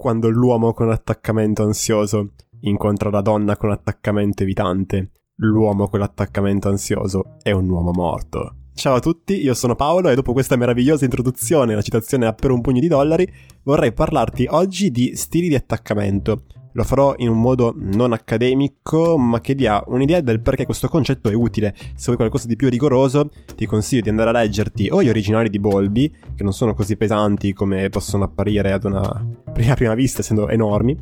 quando l'uomo con attaccamento ansioso incontra la donna con attaccamento evitante. L'uomo con l'attaccamento ansioso è un uomo morto. Ciao a tutti, io sono Paolo e dopo questa meravigliosa introduzione la citazione a per un pugno di dollari, vorrei parlarti oggi di stili di attaccamento. Lo farò in un modo non accademico, ma che dia un'idea del perché questo concetto è utile. Se vuoi qualcosa di più rigoroso, ti consiglio di andare a leggerti o gli originali di Bolby, che non sono così pesanti come possono apparire ad una prima, prima vista, essendo enormi,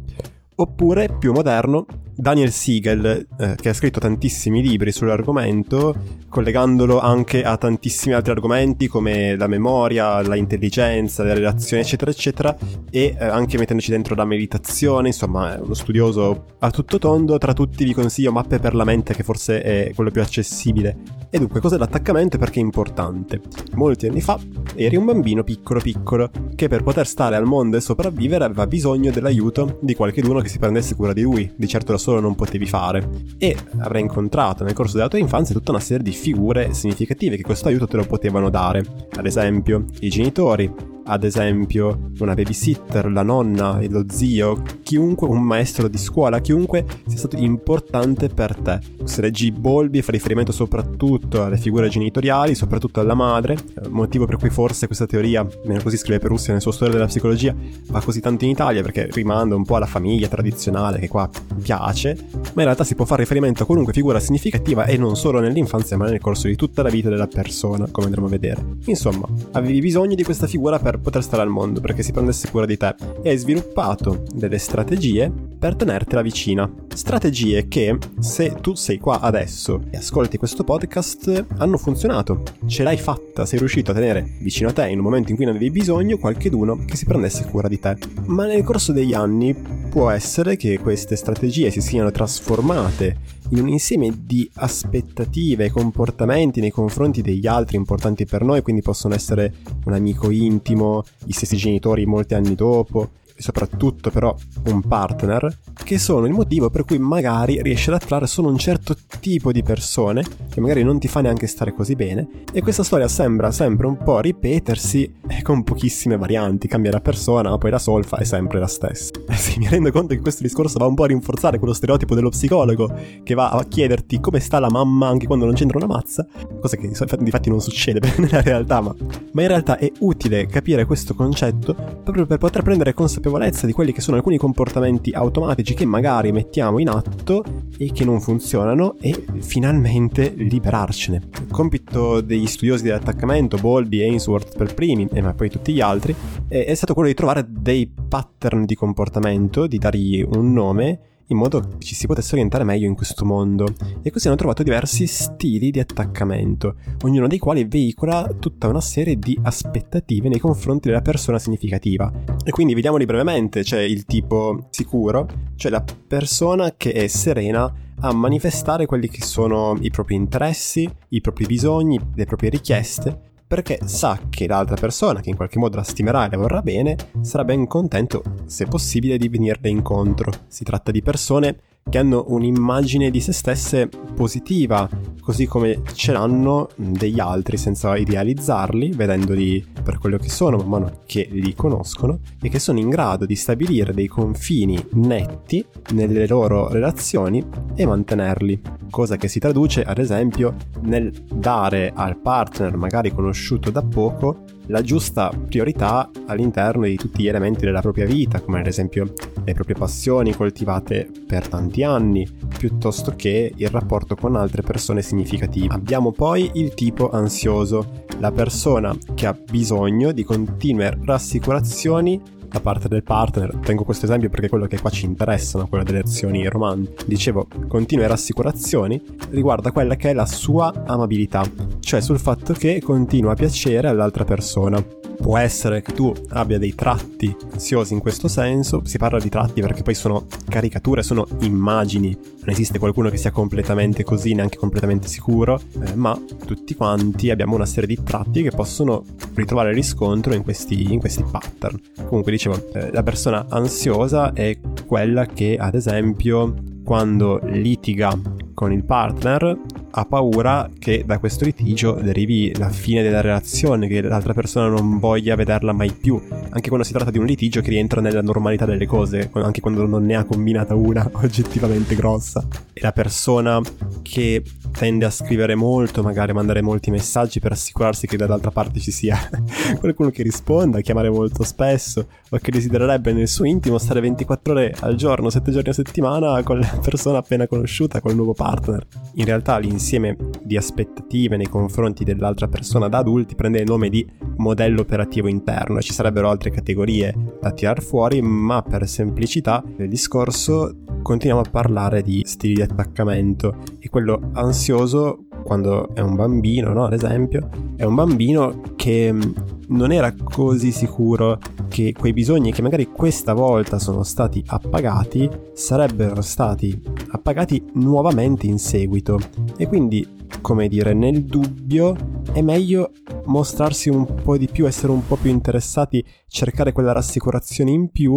oppure più moderno Daniel Siegel, eh, che ha scritto tantissimi libri sull'argomento, collegandolo anche a tantissimi altri argomenti come la memoria, la intelligenza, le relazioni, eccetera, eccetera, e eh, anche mettendoci dentro la meditazione, insomma, è uno studioso a tutto tondo. Tra tutti vi consiglio Mappe per la mente, che forse è quello più accessibile. E dunque, cos'è l'attaccamento e perché è importante? Molti anni fa eri un bambino piccolo piccolo che per poter stare al mondo e sopravvivere aveva bisogno dell'aiuto di qualcuno che si prendesse cura di lui, di certo la solo non potevi fare. E avrai incontrato nel corso della tua infanzia tutta una serie di figure significative che questo aiuto te lo potevano dare. Ad esempio, i genitori, ad esempio una babysitter, la nonna, lo zio, chiunque, un maestro di scuola, chiunque sia stato importante per te. Se leggi Bolby fa riferimento soprattutto alle figure genitoriali, soprattutto alla madre, motivo per cui forse questa teoria, meno così scrive Perussia nel suo storia della psicologia, va così tanto in Italia perché rimanda un po' alla famiglia tradizionale che qua piace, ma in realtà si può fare riferimento a qualunque figura significativa e non solo nell'infanzia ma nel corso di tutta la vita della persona, come andremo a vedere. Insomma, avevi bisogno di questa figura per poter stare al mondo, perché si prendesse cura di te e hai sviluppato delle strategie per tenertela vicina. Strategie che, se tu sei qua adesso e ascolti questo podcast, hanno funzionato. Ce l'hai fatta, sei riuscito a tenere vicino a te in un momento in cui ne avevi bisogno qualcheduno che si prendesse cura di te. Ma nel corso degli anni può essere che queste strategie si siano trasformate in un insieme di aspettative e comportamenti nei confronti degli altri importanti per noi, quindi possono essere un amico intimo, i stessi genitori molti anni dopo, soprattutto però un partner, che sono il motivo per cui magari riesci ad attrarre solo un certo tipo di persone, che magari non ti fa neanche stare così bene, e questa storia sembra sempre un po' ripetersi eh, con pochissime varianti, cambia la persona, ma poi la solfa è sempre la stessa. Eh sì, mi rendo conto che questo discorso va un po' a rinforzare quello stereotipo dello psicologo, che va a chiederti come sta la mamma anche quando non c'entra una mazza, cosa che di fatti non succede nella realtà, ma, ma in realtà è utile capire questo concetto proprio per poter prendere consapevolezza consapevolezza di quelli che sono alcuni comportamenti automatici che magari mettiamo in atto e che non funzionano e finalmente liberarcene. Il compito degli studiosi dell'attaccamento, Bowlby, Ainsworth per primi, e ma poi tutti gli altri, è stato quello di trovare dei pattern di comportamento, di dargli un nome in modo che ci si potesse orientare meglio in questo mondo. E così hanno trovato diversi stili di attaccamento, ognuno dei quali veicola tutta una serie di aspettative nei confronti della persona significativa. E quindi vediamoli brevemente, c'è il tipo sicuro, cioè la persona che è serena a manifestare quelli che sono i propri interessi, i propri bisogni, le proprie richieste perché sa che l'altra persona, che in qualche modo la stimerà e le vorrà bene, sarà ben contento, se possibile, di venirle incontro. Si tratta di persone che hanno un'immagine di se stesse positiva, così come ce l'hanno degli altri senza idealizzarli, vedendoli per quello che sono man mano che li conoscono e che sono in grado di stabilire dei confini netti nelle loro relazioni e mantenerli, cosa che si traduce ad esempio nel dare al partner magari conosciuto da poco la giusta priorità all'interno di tutti gli elementi della propria vita, come ad esempio le proprie passioni coltivate per tanti anni, piuttosto che il rapporto con altre persone significative. Abbiamo poi il tipo ansioso, la persona che ha bisogno di continue rassicurazioni da parte del partner. Tengo questo esempio perché è quello che qua ci interessa, quello delle azioni romantiche. Dicevo, continue rassicurazioni riguarda quella che è la sua amabilità, cioè sul fatto che continua a piacere all'altra persona. Può essere che tu abbia dei tratti ansiosi in questo senso, si parla di tratti perché poi sono caricature, sono immagini, non esiste qualcuno che sia completamente così, neanche completamente sicuro, eh, ma tutti quanti abbiamo una serie di tratti che possono ritrovare riscontro in questi, in questi pattern. Comunque dicevo, eh, la persona ansiosa è quella che ad esempio quando litiga con il partner ha paura che da questo litigio derivi la fine della relazione, che l'altra persona non voglia vederla mai più, anche quando si tratta di un litigio che rientra nella normalità delle cose, anche quando non ne ha combinata una oggettivamente grossa. E la persona che tende a scrivere molto, magari a mandare molti messaggi per assicurarsi che dall'altra parte ci sia qualcuno che risponda, chiamare molto spesso, o che desidererebbe nel suo intimo stare 24 ore al giorno, 7 giorni a settimana con la persona appena conosciuta, col nuovo partner. In realtà l'insieme di aspettative nei confronti dell'altra persona da adulti prende il nome di modello operativo interno e ci sarebbero altre categorie da tirar fuori, ma per semplicità del discorso continuiamo a parlare di stili di attaccamento e quello ansioso quando è un bambino, no? Ad esempio, è un bambino che mm, non era così sicuro che quei bisogni che magari questa volta sono stati appagati sarebbero stati appagati nuovamente in seguito e quindi come dire nel dubbio è meglio mostrarsi un po' di più essere un po' più interessati cercare quella rassicurazione in più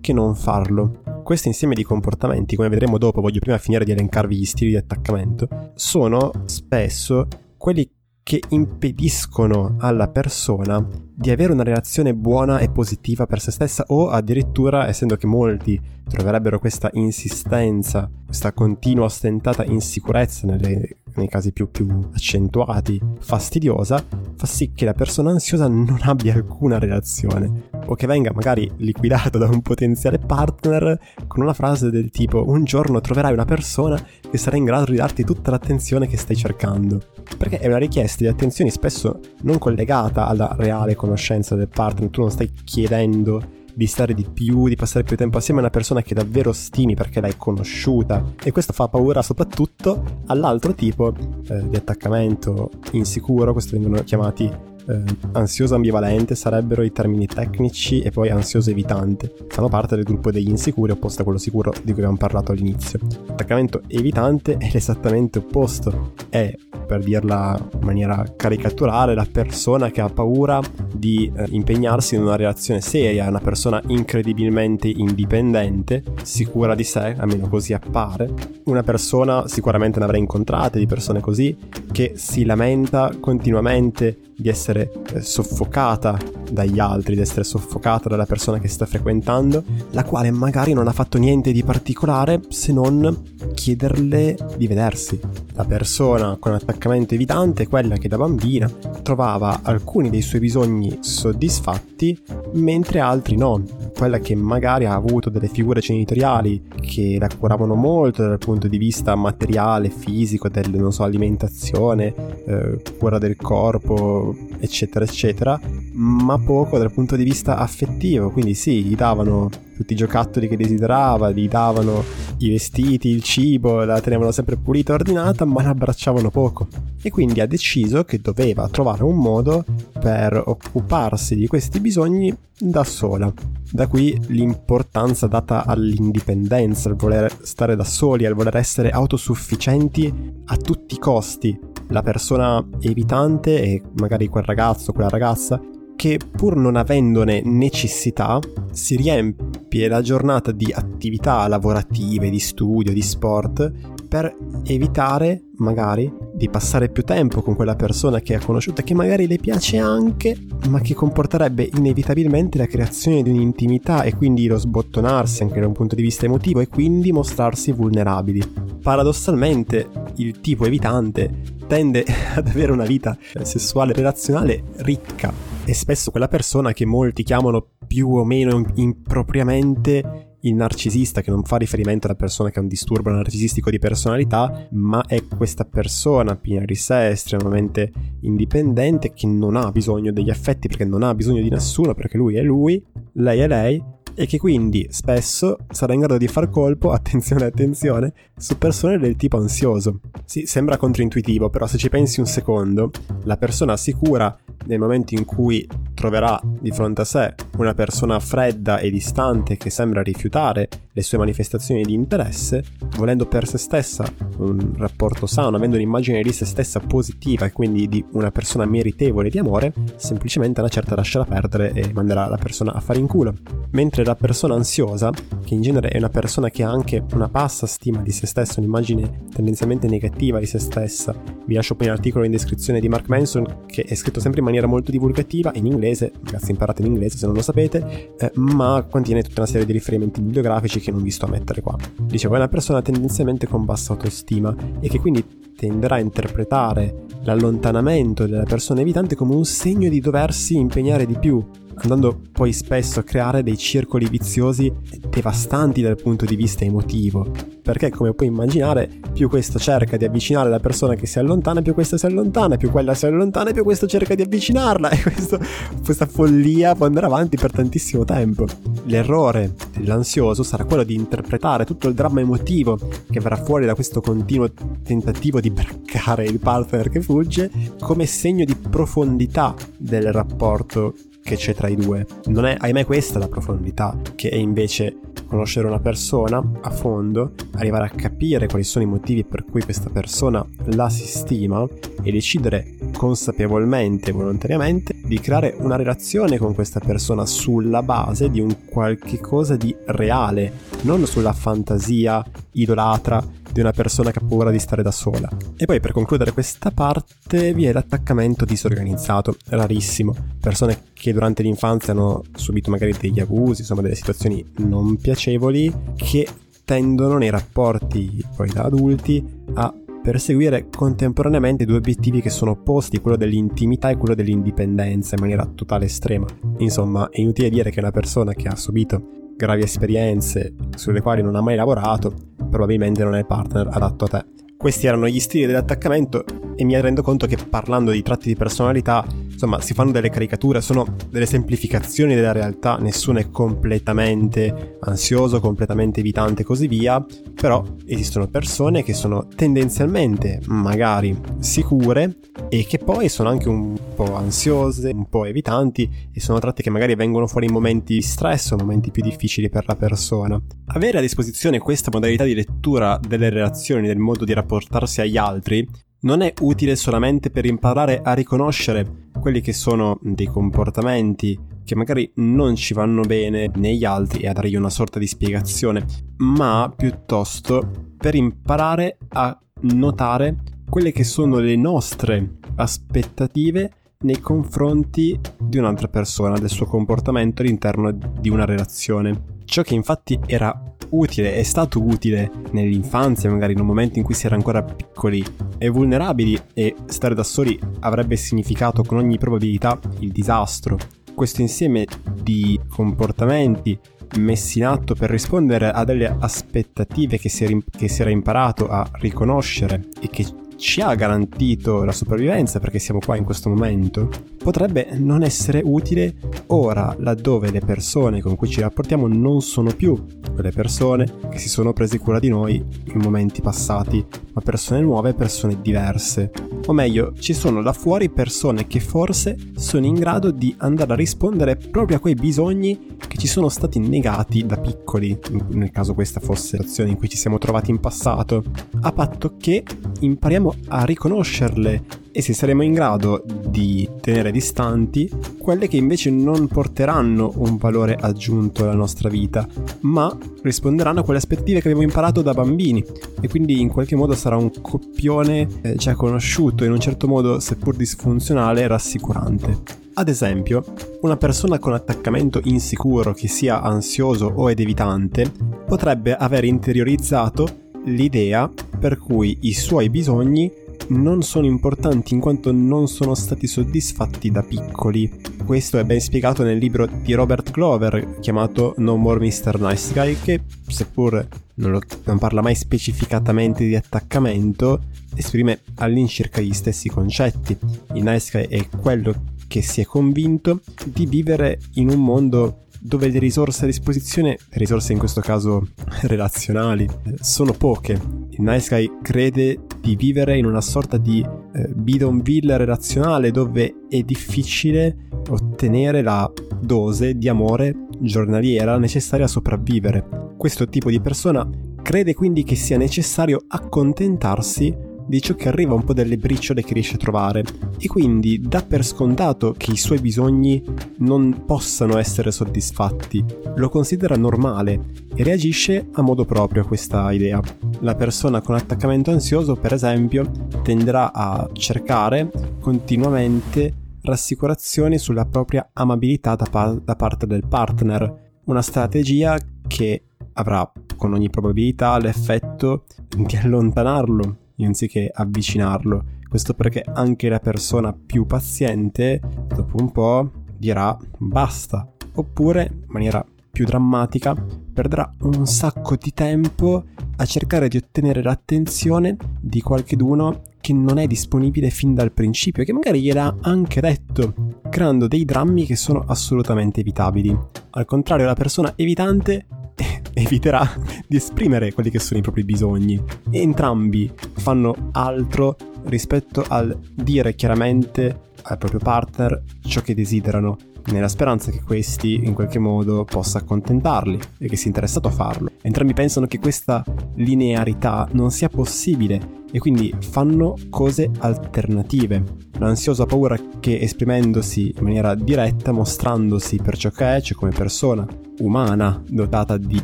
che non farlo questo insieme di comportamenti, come vedremo dopo, voglio prima finire di elencarvi gli stili di attaccamento, sono spesso quelli che impediscono alla persona di avere una relazione buona e positiva per se stessa o addirittura, essendo che molti troverebbero questa insistenza, questa continua ostentata insicurezza nelle nei casi più, più accentuati, fastidiosa, fa sì che la persona ansiosa non abbia alcuna relazione o che venga magari liquidato da un potenziale partner con una frase del tipo un giorno troverai una persona che sarà in grado di darti tutta l'attenzione che stai cercando. Perché è una richiesta di attenzione spesso non collegata alla reale conoscenza del partner, tu non stai chiedendo di stare di più, di passare più tempo assieme a una persona che davvero stimi perché l'hai conosciuta. E questo fa paura soprattutto all'altro tipo eh, di attaccamento insicuro, questi vengono chiamati eh, ansioso ambivalente sarebbero i termini tecnici e poi ansioso evitante. Fanno parte del gruppo degli insicuri, opposto a quello sicuro di cui abbiamo parlato all'inizio. L'attaccamento evitante è l'esattamente opposto, è, per dirla in maniera caricaturale, la persona che ha paura di eh, impegnarsi in una relazione seria, è una persona incredibilmente indipendente, sicura di sé, almeno così appare. Una persona, sicuramente ne avrei incontrate di persone così, che si lamenta continuamente di essere eh, soffocata dagli altri, di essere soffocata dalla persona che sta frequentando, la quale magari non ha fatto niente di particolare se non chiederle di vedersi. La persona con attaccamento evitante è quella che da bambina trovava alcuni dei suoi bisogni soddisfatti mentre altri no. Quella che magari ha avuto delle figure genitoriali che la curavano molto dal punto di vista materiale, fisico, del, so, alimentazione, eh, cura del corpo, eccetera, eccetera, ma poco dal punto di vista affettivo. Quindi sì, gli davano tutti i giocattoli che desiderava, gli davano i vestiti, il cibo, la tenevano sempre pulita e ordinata, ma la abbracciavano poco. E quindi ha deciso che doveva trovare un modo per occuparsi di questi bisogni da sola. Da qui l'importanza data all'indipendenza, al voler stare da soli, al voler essere autosufficienti a tutti i costi. La persona evitante e magari quel ragazzo, quella ragazza che pur non avendone necessità si riempie la giornata di attività lavorative, di studio, di sport per evitare magari di passare più tempo con quella persona che ha conosciuto e che magari le piace anche, ma che comporterebbe inevitabilmente la creazione di un'intimità e quindi lo sbottonarsi anche da un punto di vista emotivo e quindi mostrarsi vulnerabili. Paradossalmente il tipo evitante tende ad avere una vita sessuale relazionale ricca. È spesso quella persona che molti chiamano più o meno impropriamente il narcisista, che non fa riferimento alla persona che ha un disturbo narcisistico di personalità, ma è questa persona piena di sé, estremamente indipendente, che non ha bisogno degli affetti perché non ha bisogno di nessuno, perché lui è lui, lei è lei, e che quindi spesso sarà in grado di far colpo, attenzione attenzione, su persone del tipo ansioso. Sì, sembra controintuitivo, però se ci pensi un secondo, la persona sicura nel momento in cui troverà di fronte a sé una persona fredda e distante che sembra rifiutare le sue manifestazioni di interesse, volendo per se stessa un rapporto sano, avendo un'immagine di se stessa positiva e quindi di una persona meritevole di amore, semplicemente una certa lascerà perdere e manderà la persona a fare in culo. Mentre la persona ansiosa, che in genere è una persona che ha anche una bassa stima di se stessa, un'immagine tendenzialmente negativa di se stessa, vi lascio poi un articolo in descrizione di Mark Manson che è scritto sempre in maniera molto divulgativa in inglese, ragazzi imparate l'inglese se non lo sapete, eh, ma contiene tutta una serie di riferimenti bibliografici che non vi sto a mettere qua. Dicevo, è una persona tendenzialmente con bassa autostima e che quindi tenderà a interpretare l'allontanamento della persona evitante come un segno di doversi impegnare di più, andando poi spesso a creare dei circoli viziosi devastanti dal punto di vista emotivo. Perché, come puoi immaginare, più questo cerca di avvicinare la persona che si allontana, più questa si allontana, più quella si allontana, più questo cerca di avvicinarla. E questo, questa follia può andare avanti per tantissimo tempo. L'errore dell'ansioso sarà quello di interpretare tutto il dramma emotivo che verrà fuori da questo continuo tentativo di braccare il partner che fugge come segno di profondità del rapporto che c'è tra i due. Non è, ahimè, questa la profondità, che è invece conoscere una persona a fondo, arrivare a capire quali sono i motivi per cui questa persona la si stima e decidere consapevolmente volontariamente di creare una relazione con questa persona sulla base di un qualche cosa di reale, non sulla fantasia idolatra di una persona che ha paura di stare da sola. E poi per concludere questa parte vi è l'attaccamento disorganizzato, rarissimo. Persone che durante l'infanzia hanno subito magari degli abusi, insomma delle situazioni non piacevoli, che tendono nei rapporti poi da adulti a perseguire contemporaneamente due obiettivi che sono opposti, quello dell'intimità e quello dell'indipendenza in maniera totale estrema. Insomma, è inutile dire che una persona che ha subito gravi esperienze sulle quali non ha mai lavorato, probabilmente non è il partner adatto a te. Questi erano gli stili dell'attaccamento e mi rendo conto che parlando di tratti di personalità, insomma, si fanno delle caricature, sono delle semplificazioni della realtà, nessuno è completamente ansioso, completamente evitante e così via, però esistono persone che sono tendenzialmente magari sicure e che poi sono anche un po' ansiose, un po' evitanti e sono tratti che magari vengono fuori in momenti di stress o momenti più difficili per la persona. Avere a disposizione questa modalità di lettura delle relazioni, del modo di rapportarsi agli altri, non è utile solamente per imparare a riconoscere quelli che sono dei comportamenti che magari non ci vanno bene negli altri e a dargli una sorta di spiegazione, ma piuttosto per imparare a notare quelle che sono le nostre aspettative nei confronti di un'altra persona, del suo comportamento all'interno di una relazione. Ciò che infatti era utile, è stato utile nell'infanzia, magari in un momento in cui si era ancora piccoli e vulnerabili e stare da soli avrebbe significato con ogni probabilità il disastro. Questo insieme di comportamenti messi in atto per rispondere a delle aspettative che si, era, che si era imparato a riconoscere e che ci ha garantito la sopravvivenza perché siamo qua in questo momento, potrebbe non essere utile ora laddove le persone con cui ci rapportiamo non sono più quelle persone che si sono prese cura di noi in momenti passati, ma persone nuove, persone diverse. O meglio, ci sono da fuori persone che forse sono in grado di andare a rispondere proprio a quei bisogni che ci sono stati negati da piccoli, nel caso questa fosse l'azione in cui ci siamo trovati in passato, a patto che impariamo a riconoscerle e se saremo in grado di tenere distanti quelle che invece non porteranno un valore aggiunto alla nostra vita, ma risponderanno a quelle aspettative che abbiamo imparato da bambini e quindi in qualche modo sarà un copione eh, già conosciuto in un certo modo seppur disfunzionale rassicurante. Ad esempio, una persona con attaccamento insicuro che sia ansioso o ed evitante potrebbe aver interiorizzato l'idea per cui i suoi bisogni non sono importanti in quanto non sono stati soddisfatti da piccoli. Questo è ben spiegato nel libro di Robert Glover chiamato No More Mr. Nice Guy che, seppur non, lo, non parla mai specificatamente di attaccamento, esprime all'incirca gli stessi concetti. Il nice guy è quello che si è convinto di vivere in un mondo dove le risorse a disposizione, risorse in questo caso relazionali, sono poche. Il Nice Guy crede di vivere in una sorta di eh, bidonville relazionale dove è difficile ottenere la dose di amore giornaliera necessaria a sopravvivere. Questo tipo di persona crede quindi che sia necessario accontentarsi di ciò che arriva un po' delle briciole che riesce a trovare. E quindi dà per scontato che i suoi bisogni non possano essere soddisfatti, lo considera normale e reagisce a modo proprio a questa idea. La persona con attaccamento ansioso, per esempio, tenderà a cercare continuamente rassicurazioni sulla propria amabilità da, pa- da parte del partner, una strategia che avrà con ogni probabilità l'effetto di allontanarlo anziché avvicinarlo. Questo perché anche la persona più paziente dopo un po' dirà basta, oppure in maniera più drammatica perderà un sacco di tempo a cercare di ottenere l'attenzione di qualcheduno che non è disponibile fin dal principio, che magari gliel'ha anche detto, creando dei drammi che sono assolutamente evitabili. Al contrario, la persona evitante eviterà di esprimere quelli che sono i propri bisogni. entrambi fanno altro rispetto al dire chiaramente al proprio partner ciò che desiderano, nella speranza che questi in qualche modo possa accontentarli e che sia interessato a farlo. Entrambi pensano che questa linearità non sia possibile e quindi fanno cose alternative. L'ansioso ha paura che esprimendosi in maniera diretta, mostrandosi per ciò che è, cioè come persona umana, dotata di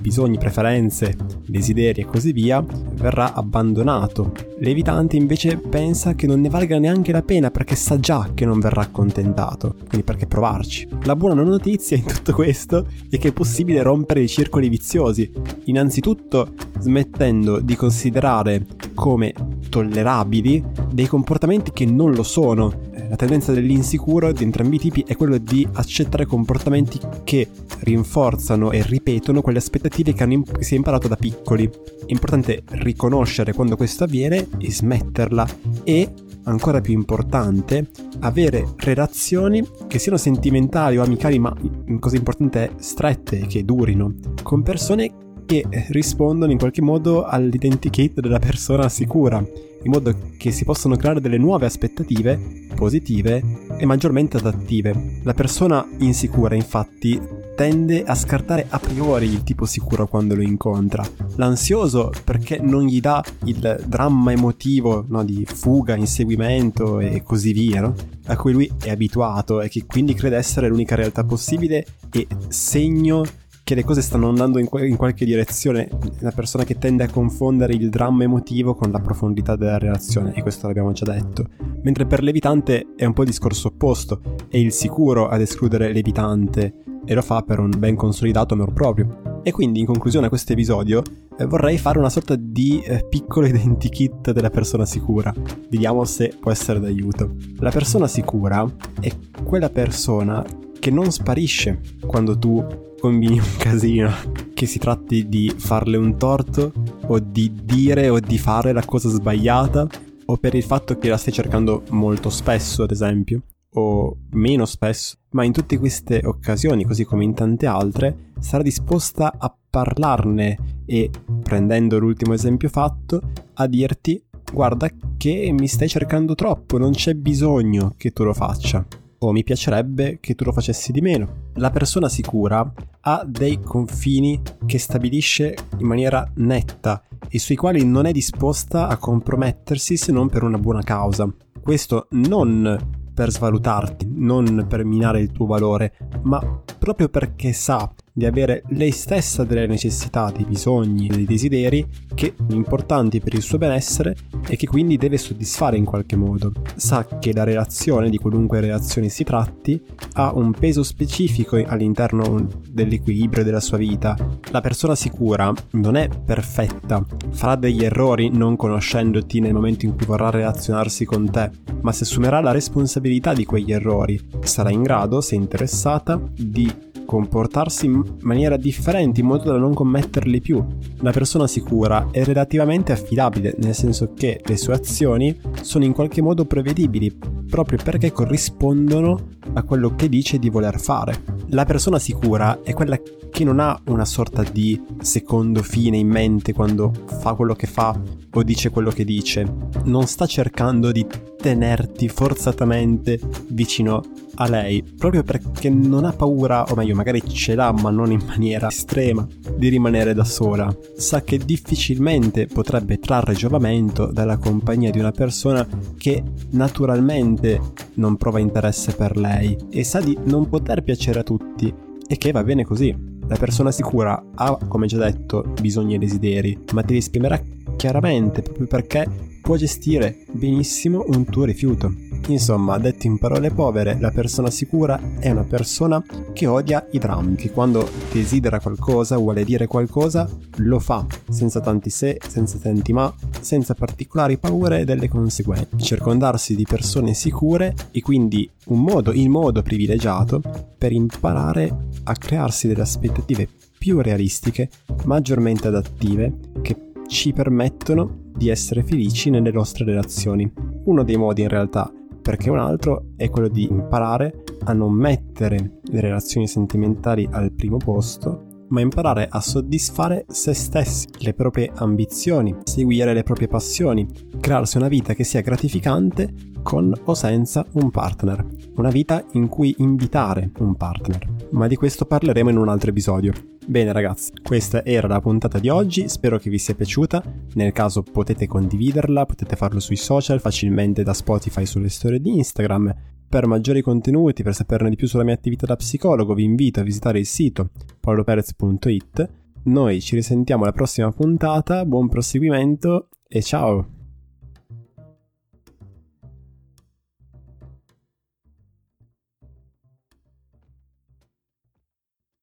bisogni, preferenze, desideri e così via, verrà abbandonato. L'evitante invece pensa che non ne valga neanche la pena perché sa già che non verrà accontentato, quindi perché provarci. La buona notizia in tutto questo è che è possibile rompere i circoli viziosi, innanzitutto smettendo di considerare come tollerabili dei comportamenti che non lo sono. Eh, la tendenza dell'insicuro di entrambi i tipi è quello di accettare comportamenti che rinforzano e ripetono quelle aspettative che, imp- si è imparato da piccoli. È importante riconoscere quando questo avviene e smetterla e ancora più importante, avere relazioni che siano sentimentali o amicali, ma cosa importante è strette, che durino, con persone che rispondono in qualche modo all'identikit della persona sicura, in modo che si possano creare delle nuove aspettative positive e maggiormente adattive. La persona insicura, infatti, tende a scartare a priori il tipo sicuro quando lo incontra. L'ansioso perché non gli dà il dramma emotivo no, di fuga, inseguimento e così via, no? a cui lui è abituato e che quindi crede essere l'unica realtà possibile e segno che le cose stanno andando in, in, qualche direzione, una persona che tende a confondere il dramma emotivo con la profondità della relazione, e questo l'abbiamo già detto. Mentre per l'evitante è un po' il discorso opposto, è il sicuro ad escludere l'evitante, e lo fa per un ben consolidato amor proprio. E quindi in conclusione a questo episodio eh, vorrei fare una sorta di eh, piccolo identikit della persona sicura. Vediamo se può essere d'aiuto. La persona sicura è quella persona che non sparisce quando tu combini un casino, che si tratti di farle un torto o di dire o di fare la cosa sbagliata o per il fatto che la stai cercando molto spesso, ad esempio, o meno spesso, ma in tutte queste occasioni, così come in tante altre, sarà disposta a parlarne e, prendendo l'ultimo esempio fatto, a dirti guarda che mi stai cercando troppo, non c'è bisogno che tu lo faccia o mi piacerebbe che tu lo facessi di meno. La persona sicura ha dei confini che stabilisce in maniera netta e sui quali non è disposta a compromettersi se non per una buona causa. Questo non per svalutarti, non per minare il tuo valore, ma proprio perché sa di avere lei stessa delle necessità, dei bisogni, dei desideri che sono importanti per il suo benessere e che quindi deve soddisfare in qualche modo. Sa che la relazione, di qualunque relazione si tratti, ha un peso specifico all'interno dell'equilibrio della sua vita. La persona sicura non è perfetta, farà degli errori non conoscendoti nel momento in cui vorrà relazionarsi con te, ma si assumerà la responsabilità di quegli errori. Sarà in grado, se interessata, di comportarsi in maniera differente in modo da non commetterli più. La persona sicura è relativamente affidabile, nel senso che le sue azioni sono in qualche modo prevedibili, proprio perché corrispondono a quello che dice di voler fare. La persona sicura è quella che non ha una sorta di secondo fine in mente quando fa quello che fa o dice quello che dice. Non sta cercando di tenerti forzatamente vicino a lei, proprio perché non ha paura, o meglio, magari ce l'ha, ma non in maniera estrema, di rimanere da sola. Sa che difficilmente potrebbe trarre giovamento dalla compagnia di una persona che naturalmente non prova interesse per lei e sa di non poter piacere a tutti e che va bene così. La persona sicura ha, come già detto, bisogni e desideri, ma te li esprimerà chiaramente proprio perché può gestire benissimo un tuo rifiuto. Insomma, detto in parole povere, la persona sicura è una persona che odia i drammi, che quando desidera qualcosa, vuole dire qualcosa, lo fa, senza tanti se, senza tanti ma, senza particolari paure delle conseguenze. Circondarsi di persone sicure e quindi un modo, il modo privilegiato per imparare a crearsi delle aspettative più realistiche, maggiormente adattive, che ci permettono di essere felici nelle nostre relazioni. Uno dei modi in realtà perché un altro è quello di imparare a non mettere le relazioni sentimentali al primo posto, ma imparare a soddisfare se stessi, le proprie ambizioni, seguire le proprie passioni, crearsi una vita che sia gratificante con o senza un partner, una vita in cui invitare un partner. Ma di questo parleremo in un altro episodio. Bene ragazzi, questa era la puntata di oggi, spero che vi sia piaciuta, nel caso potete condividerla, potete farlo sui social, facilmente da Spotify sulle storie di Instagram. Per maggiori contenuti, per saperne di più sulla mia attività da psicologo, vi invito a visitare il sito paoloperez.it. Noi ci risentiamo alla prossima puntata, buon proseguimento e ciao!